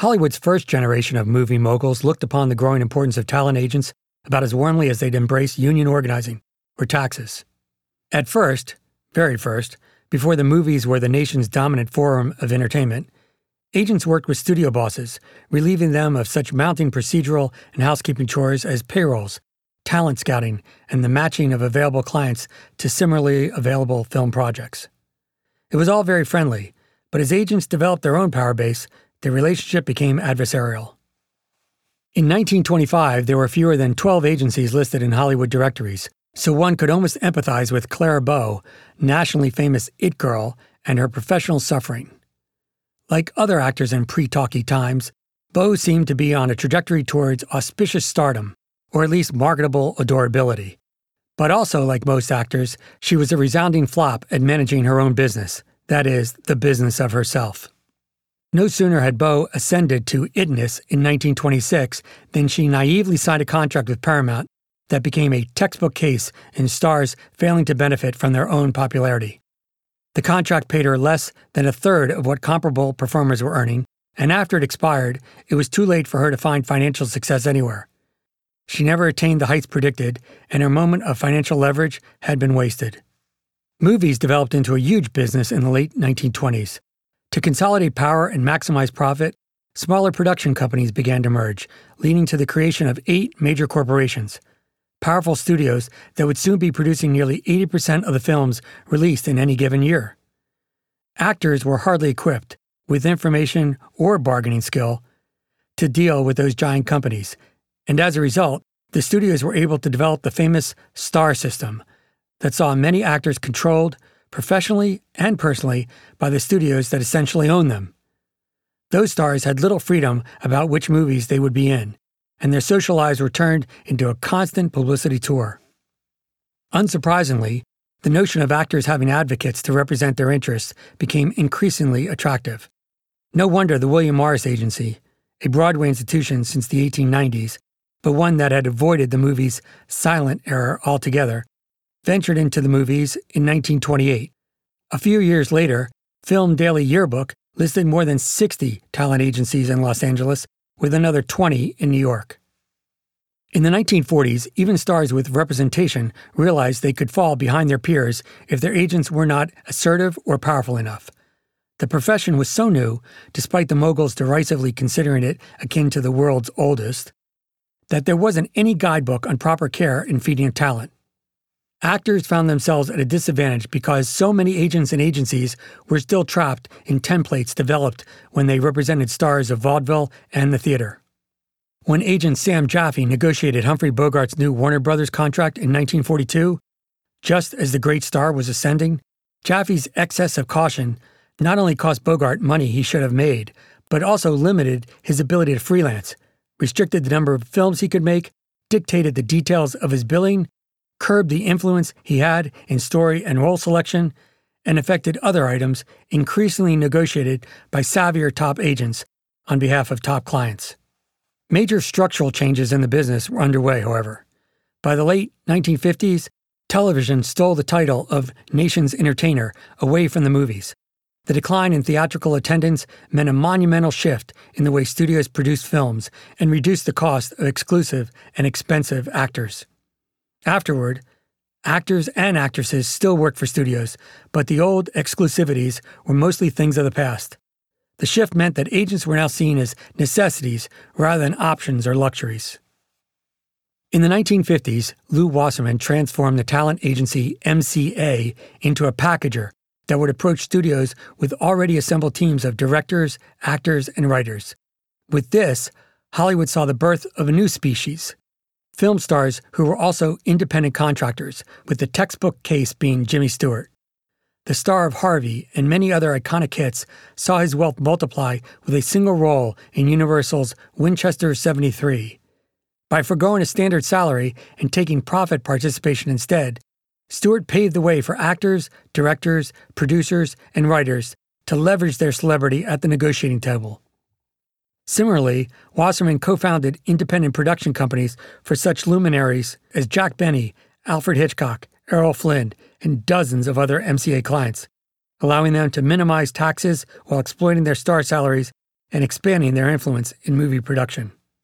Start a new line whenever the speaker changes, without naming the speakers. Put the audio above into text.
Hollywood's first generation of movie moguls looked upon the growing importance of talent agents about as warmly as they'd embrace union organizing or taxes. At first, very first, before the movies were the nation's dominant forum of entertainment, agents worked with studio bosses, relieving them of such mounting procedural and housekeeping chores as payrolls, talent scouting, and the matching of available clients to similarly available film projects. It was all very friendly, but as agents developed their own power base, the relationship became adversarial. In 1925, there were fewer than 12 agencies listed in Hollywood directories, so one could almost empathize with Clara Bow, nationally famous It Girl, and her professional suffering. Like other actors in pre talkie times, Bow seemed to be on a trajectory towards auspicious stardom, or at least marketable adorability. But also, like most actors, she was a resounding flop at managing her own business, that is, the business of herself. No sooner had Bow ascended to itness in 1926 than she naively signed a contract with Paramount that became a textbook case in stars failing to benefit from their own popularity. The contract paid her less than a third of what comparable performers were earning, and after it expired, it was too late for her to find financial success anywhere. She never attained the heights predicted, and her moment of financial leverage had been wasted. Movies developed into a huge business in the late 1920s. To consolidate power and maximize profit, smaller production companies began to merge, leading to the creation of eight major corporations powerful studios that would soon be producing nearly 80% of the films released in any given year. Actors were hardly equipped, with information or bargaining skill, to deal with those giant companies, and as a result, the studios were able to develop the famous star system that saw many actors controlled, professionally and personally, by the studios that essentially owned them. Those stars had little freedom about which movies they would be in, and their social lives were turned into a constant publicity tour. Unsurprisingly, the notion of actors having advocates to represent their interests became increasingly attractive. No wonder the William Morris Agency, a Broadway institution since the 1890s, but one that had avoided the movie's silent era altogether, ventured into the movies in 1928. A few years later, Film Daily Yearbook listed more than 60 talent agencies in Los Angeles with another 20 in New York. In the 1940s, even stars with representation realized they could fall behind their peers if their agents were not assertive or powerful enough. The profession was so new, despite the moguls derisively considering it akin to the world's oldest, that there wasn't any guidebook on proper care in feeding of talent. Actors found themselves at a disadvantage because so many agents and agencies were still trapped in templates developed when they represented stars of vaudeville and the theater. When agent Sam Jaffe negotiated Humphrey Bogart's new Warner Brothers contract in 1942, just as the great star was ascending, Jaffe's excess of caution not only cost Bogart money he should have made, but also limited his ability to freelance, restricted the number of films he could make, dictated the details of his billing, curbed the influence he had in story and role selection, and affected other items increasingly negotiated by savvier top agents on behalf of top clients. Major structural changes in the business were underway, however. By the late 1950s, television stole the title of nation's entertainer away from the movies. The decline in theatrical attendance meant a monumental shift in the way studios produced films and reduced the cost of exclusive and expensive actors. Afterward, actors and actresses still worked for studios, but the old exclusivities were mostly things of the past. The shift meant that agents were now seen as necessities rather than options or luxuries. In the 1950s, Lew Wasserman transformed the talent agency MCA into a packager that would approach studios with already assembled teams of directors, actors, and writers. With this, Hollywood saw the birth of a new species film stars who were also independent contractors, with the textbook case being Jimmy Stewart. The star of Harvey and many other iconic hits saw his wealth multiply with a single role in Universal's Winchester 73. By foregoing a standard salary and taking profit participation instead, Stewart paved the way for actors, directors, producers, and writers to leverage their celebrity at the negotiating table. Similarly, Wasserman co founded independent production companies for such luminaries as Jack Benny, Alfred Hitchcock, Errol Flynn, and dozens of other MCA clients, allowing them to minimize taxes while exploiting their star salaries and expanding their influence in movie production.